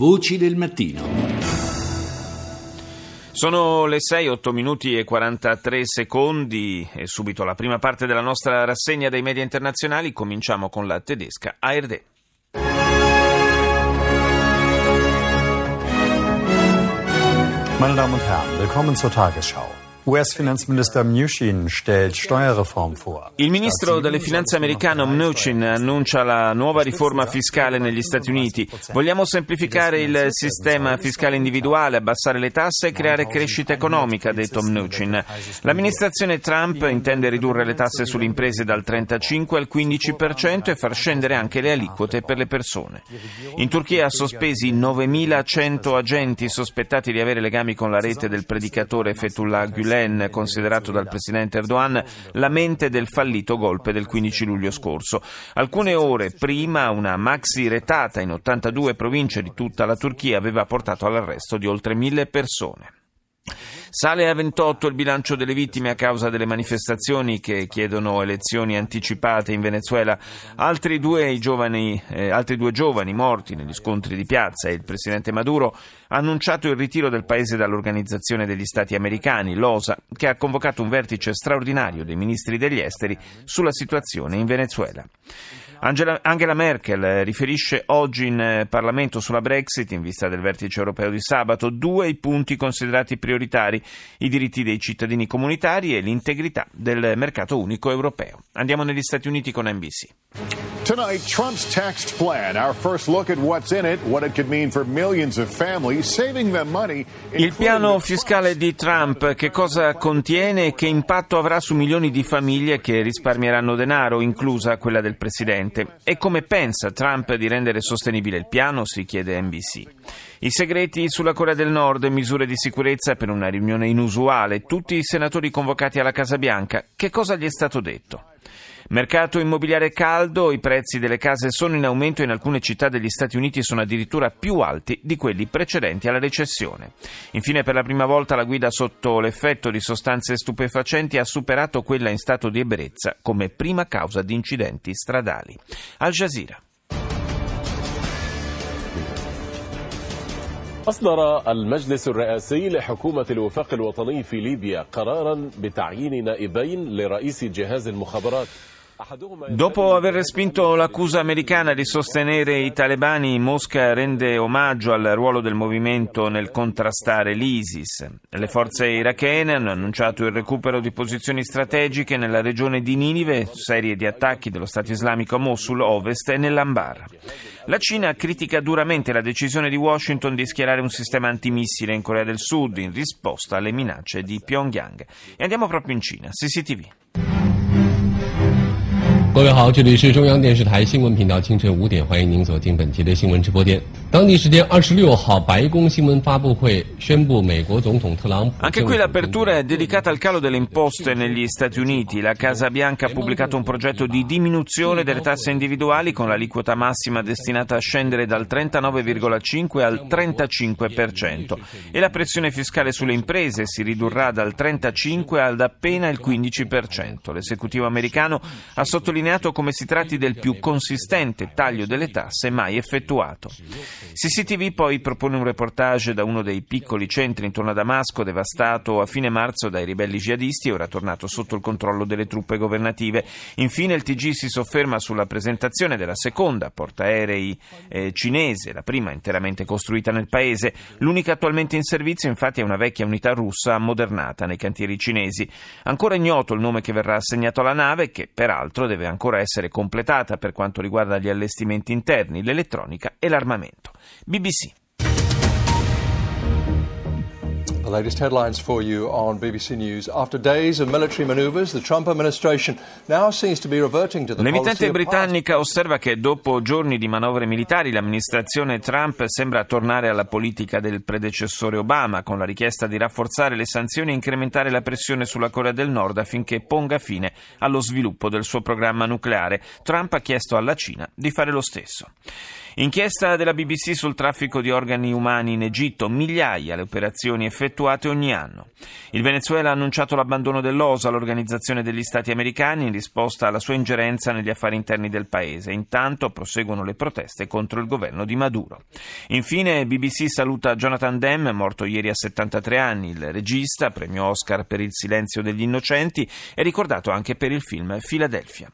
Voci del mattino. Sono le 6, 8 minuti e 43 secondi e subito la prima parte della nostra rassegna dei media internazionali. Cominciamo con la tedesca ARD. Meine Damen und Herren, willkommen zur Tagesschau. US-Finanzminister Mnuchin stellt Steuerreform vor. Il ministro delle finanze americano Mnuchin annuncia la nuova riforma fiscale negli Stati Uniti. Vogliamo semplificare il sistema fiscale individuale, abbassare le tasse e creare crescita economica, ha detto Mnuchin. L'amministrazione Trump intende ridurre le tasse sulle imprese dal 35 al 15% e far scendere anche le aliquote per le persone. In Turchia sospesi 9.100 agenti sospettati di avere legami con la rete del predicatore Fethullah Gulen Gulen, considerato dal presidente Erdogan la mente del fallito golpe del 15 luglio scorso. Alcune ore prima una maxi retata in 82 province di tutta la Turchia aveva portato all'arresto di oltre mille persone. Sale a 28 il bilancio delle vittime a causa delle manifestazioni che chiedono elezioni anticipate in Venezuela. Altri due, giovani, eh, altri due giovani morti negli scontri di piazza e il presidente Maduro ha annunciato il ritiro del paese dall'Organizzazione degli Stati Americani, l'OSA, che ha convocato un vertice straordinario dei ministri degli esteri sulla situazione in Venezuela. Angela, Angela Merkel riferisce oggi in eh, Parlamento sulla Brexit in vista del vertice europeo di sabato due i punti considerati prioritari, i diritti dei cittadini comunitari e l'integrità del mercato unico europeo. Andiamo negli Stati Uniti con NBC. Tonight, Trump's tax plan. Our first look at what's in it, what it could mean for millions of families, saving them money. Il piano fiscale di Trump, che cosa contiene e che impatto avrà su milioni di famiglie che risparmieranno denaro, inclusa quella del presidente? E come pensa Trump di rendere sostenibile il piano, si chiede NBC. I segreti sulla Corea del Nord, misure di sicurezza per una riunione inusuale, tutti i senatori convocati alla Casa Bianca. Che cosa gli è stato detto? Mercato immobiliare caldo, i prezzi delle case sono in aumento e in alcune città degli Stati Uniti sono addirittura più alti di quelli precedenti alla recessione. Infine, per la prima volta la guida sotto l'effetto di sostanze stupefacenti ha superato quella in stato di ebbrezza come prima causa di incidenti stradali. Al Jazeera. أصدر المجلس الرئاسي لحكومة الوفاق الوطني في ليبيا قرارا بتعيين نائبين لرئيس جهاز المخابرات Dopo aver respinto l'accusa americana di sostenere i talebani, Mosca rende omaggio al ruolo del movimento nel contrastare l'ISIS. Le forze irachene hanno annunciato il recupero di posizioni strategiche nella regione di Ninive, serie di attacchi dello Stato islamico a Mosul, ovest e nell'Ambar. La Cina critica duramente la decisione di Washington di schierare un sistema antimissile in Corea del Sud in risposta alle minacce di Pyongyang. E andiamo proprio in Cina, CCTV. 各位好，这里是中央电视台新闻频道，清晨五点，欢迎您走进本期的新闻直播间。当地时间二十六号，白宫新闻发布会宣布，美国总统特朗普。Anche qui l'apertura è dedicata al calo delle imposte negli Stati Uniti. La Casa Bianca ha pubblicato un progetto di diminuzione delle tasse individuali con l'aliquota massima destinata a scendere dal 39,5 al 35% e la pressione fiscale sulle imprese si ridurrà dal 35 ad appena il 15%. L'esecutivo americano ha sottolineato sottolineato come si tratti del più consistente taglio delle tasse mai effettuato. CCTV poi propone un reportage da uno dei piccoli centri intorno a Damasco, devastato a fine marzo dai ribelli jihadisti e ora tornato sotto il controllo delle truppe governative. Infine il TG si sofferma sulla presentazione della seconda portaerei eh, cinese, la prima interamente costruita nel paese. L'unica attualmente in servizio infatti è una vecchia unità russa ammodernata nei cantieri cinesi. Ancora ignoto il nome che verrà assegnato alla nave, che peraltro deve ancora essere completata per quanto riguarda gli allestimenti interni, l'elettronica e l'armamento. BBC. The latest headlines for you on BBC News. After days of military maneuvers, the Trump administration now seems to be reverting to the L'emittente britannica osserva che dopo giorni di manovre militari l'amministrazione Trump sembra tornare alla politica del predecessore Obama con la richiesta di rafforzare le sanzioni e incrementare la pressione sulla Corea del Nord affinché ponga fine allo sviluppo del suo programma nucleare. Trump ha chiesto alla Cina di fare lo stesso. Inchiesta della BBC sul traffico di organi umani in Egitto, migliaia le operazioni effettuate ogni anno. Il Venezuela ha annunciato l'abbandono dell'OSA, l'Organizzazione degli Stati Americani, in risposta alla sua ingerenza negli affari interni del paese. Intanto proseguono le proteste contro il governo di Maduro. Infine BBC saluta Jonathan Demme, morto ieri a 73 anni, il regista, premio Oscar per Il silenzio degli innocenti e ricordato anche per il film Philadelphia.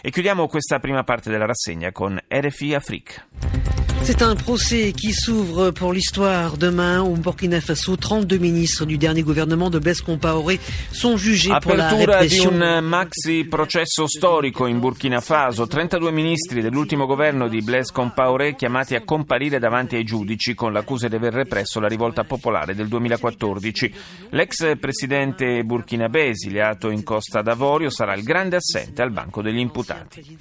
E chiudiamo questa prima parte della rassegna con RFI Afrique. C'est un procès qui s'ouvre pour l'histoire. Demain, au Burkina Faso, 32 ministres du dernier gouvernement de Blaise Compaoré sont jugés pour la Apertura di répression. un maxi processo storico in Burkina Faso. 32 ministri dell'ultimo governo di Blaise Compaoré chiamati a comparire davanti ai giudici con l'accusa di aver represso la rivolta popolare del 2014. L'ex presidente burkinabè, esiliato in Costa d'Avorio, sarà il grande assente al banco degli imputati.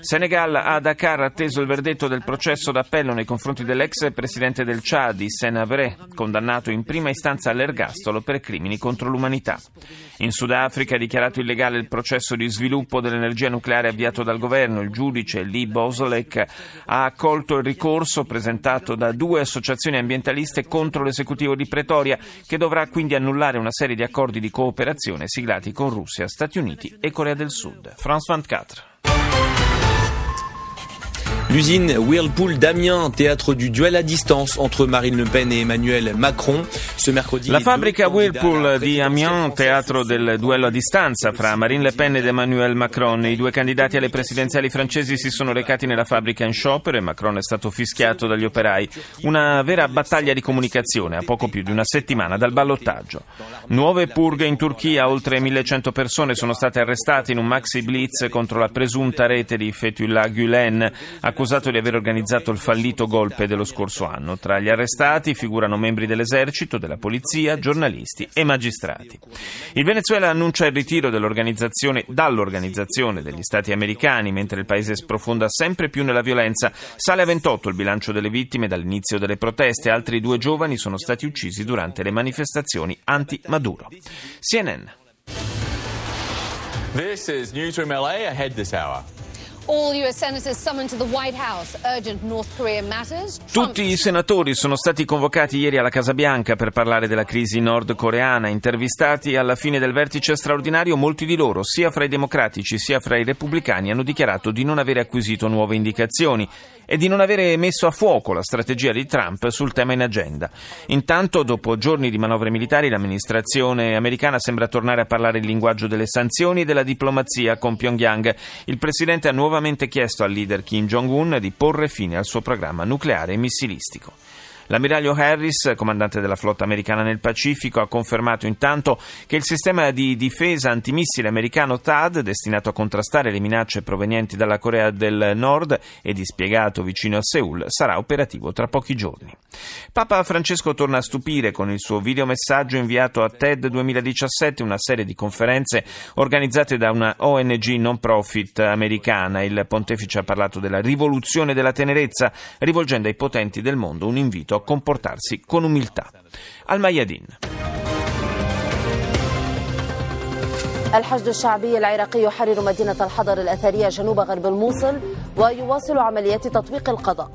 Senegal a Dakar atteso il verdetto del processo d'appello nei confronti dell'ex presidente del Chad, Hissène Habré, condannato in prima istanza all'ergastolo per crimini contro l'umanità. In Sudafrica ha dichiarato illegale il processo di sviluppo dell'energia nucleare avviato dal governo. Il giudice Lee Boslek ha accolto il ricorso presentato da due associazioni ambientaliste contro l'esecutivo di Pretoria, che dovrà quindi annullare una serie di accordi di cooperazione siglati con Russia, Stati Uniti e Corea del Sud. France 24. L'usine Whirlpool d'Amiens, théâtre du duel à distance entre Marine Le Pen et Emmanuel Macron. Ce mercredi, La fabbrica Whirlpool di Amiens, teatro del duello a distanza fra Marine Le Pen ed Emmanuel Macron. I due candidati alle presidenziali francesi si sono recati nella fabbrica in sciopero e Macron è stato fischiato dagli operai. Una vera battaglia di comunicazione a poco più di una settimana dal ballottaggio. Nuove purghe in Turchia, oltre 1100 persone sono state arrestate in un maxi blitz contro la presunta rete di Fethullah Gülen, accusato di aver organizzato il fallito golpe dello scorso anno. Tra gli arrestati figurano membri dell'esercito, della polizia, giornalisti e magistrati. Il Venezuela annuncia il ritiro dell'organizzazione, dall'organizzazione degli Stati americani, mentre il paese sprofonda sempre più nella violenza. Sale a 28 il bilancio delle vittime dall'inizio delle proteste. Altri due giovani sono stati uccisi durante le manifestazioni anti-Maduro. CNN. This is Newsroom LA ahead this hour. Tutti i senatori sono stati convocati ieri alla Casa Bianca per parlare della crisi nordcoreana. Intervistati alla fine del vertice straordinario, molti di loro, sia fra i democratici sia fra i repubblicani, hanno dichiarato di non avere acquisito nuove indicazioni e di non avere messo a fuoco la strategia di Trump sul tema in agenda. Intanto, dopo giorni di manovre militari, l'amministrazione americana sembra tornare a parlare il linguaggio delle sanzioni e della diplomazia con Pyongyang. Il presidente ha nuovamente chiesto al leader Kim Jong-un di porre fine al suo programma nucleare e missilistico. L'ammiraglio Harris, comandante della flotta americana nel Pacifico, ha confermato intanto che il sistema di difesa antimissile americano THAAD, destinato a contrastare le minacce provenienti dalla Corea del Nord e dispiegato vicino a Seoul, sarà operativo tra pochi giorni. Papa Francesco torna a stupire con il suo videomessaggio inviato a TED 2017, una serie di conferenze organizzate da una ONG non profit americana. Il pontefice ha parlato della rivoluzione della tenerezza, rivolgendo ai potenti del mondo un invito a comportarsi con umiltà. Al Mayadin. الحشد الشعبي العراقي يحرر مدينة الحضر الأثرية جنوب غرب الموصل ويواصل عمليات تطبيق القضاء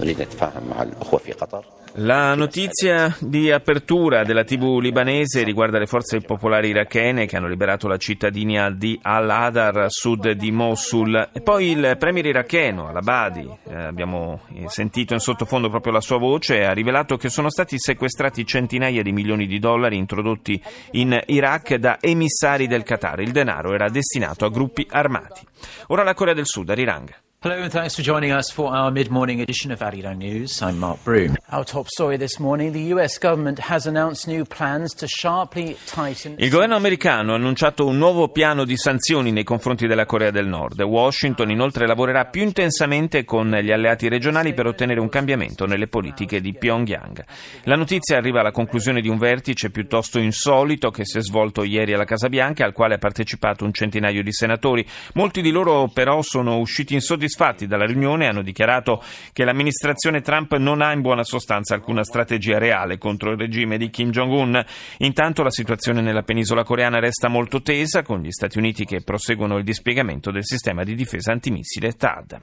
نريد نتفاهم مع الأخوة في قطر La notizia di apertura della TV libanese riguarda le forze popolari irachene che hanno liberato la cittadina di Al-Adar a sud di Mosul e poi il premier iracheno Al-Abadi, eh, abbiamo sentito in sottofondo proprio la sua voce, ha rivelato che sono stati sequestrati centinaia di milioni di dollari introdotti in Iraq da emissari del Qatar. Il denaro era destinato a gruppi armati. Ora la Corea del Sud, a Rirang. Hello and thanks for joining us for our mid-morning edition of Arirang News. I'm Mark Broom. Our top story this morning, the US government has announced new plans to sharply tighten... Il governo americano ha annunciato un nuovo piano di sanzioni nei confronti della Corea del Nord. Washington inoltre lavorerà più intensamente con gli alleati regionali per ottenere un cambiamento nelle politiche di Pyongyang. La notizia arriva alla conclusione di un vertice piuttosto insolito che si è svolto ieri alla Casa Bianca al quale ha partecipato un centinaio di senatori. Molti di loro però sono usciti insoddisfatti soddisfatti dalla riunione hanno dichiarato che l'amministrazione Trump non ha in buona sostanza alcuna strategia reale contro il regime di Kim Jong-un. Intanto la situazione nella penisola coreana resta molto tesa, con gli Stati Uniti che proseguono il dispiegamento del sistema di difesa antimissile TAD.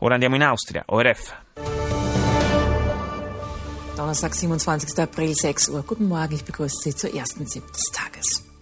Ora andiamo in Austria, ORF. Donnerstag, 27. April, 6 Uhr. Guten Morgen, ich begrüße Sie zur ersten Sieb des Tages.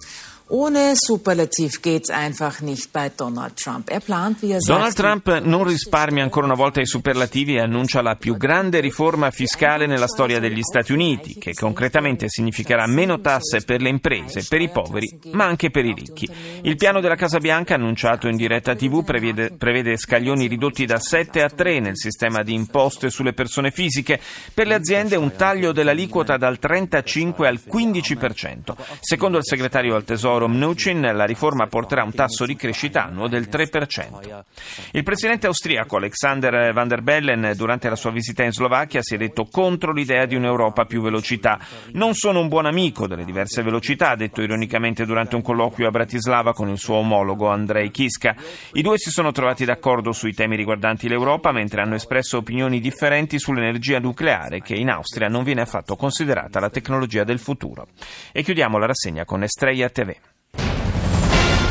Ohne Superlativ geht's einfach nicht bei Donald Trump. Er plant, wie er Donald Trump non risparmia ancora una volta i superlativi e annuncia la più grande riforma fiscale nella storia degli Stati Uniti, che concretamente significherà meno tasse per le imprese, per i poveri, ma anche per i ricchi. Il piano della Casa Bianca, annunciato in diretta TV, prevede, prevede scaglioni ridotti da 7 a 3 nel sistema di imposte sulle persone fisiche. Per le aziende un taglio dell'aliquota dal 35 al 15%. Secondo il segretario al Tesoro Mnuchin, la riforma porterà un tasso di crescita annuo del 3%. Il presidente austriaco Alexander Van der Bellen, durante la sua visita in Slovacchia, si è detto contro l'idea di un'Europa a più velocità. Non sono un buon amico delle diverse velocità, ha detto ironicamente durante un colloquio a Bratislava con il suo omologo Andrei Kiska. I due si sono trovati d'accordo sui temi riguardanti l'Europa, mentre hanno espresso opinioni differenti sull'energia nucleare, che in Austria non viene affatto considerata la tecnologia del futuro. E chiudiamo la rassegna con Estrella TV.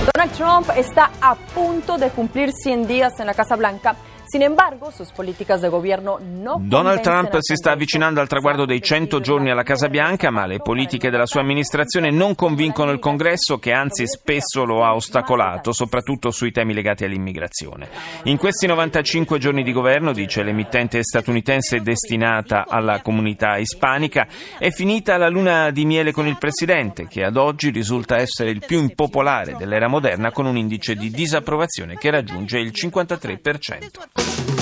Donald Trump está a punto de cumplir 100 días en la Casa Blanca. Sin embargo, sus políticas de gobierno no Donald Trump si sta avvicinando al traguardo dei 100 giorni alla Casa Bianca, ma le politiche della sua amministrazione non convincono il Congresso, che anzi spesso lo ha ostacolato, soprattutto sui temi legati all'immigrazione. In questi 95 giorni di governo, dice l'emittente statunitense destinata alla comunità ispanica, è finita la luna di miele con il presidente, che ad oggi risulta essere il più impopolare dell'era moderna, con un indice di disapprovazione che raggiunge il 53%. Thank you.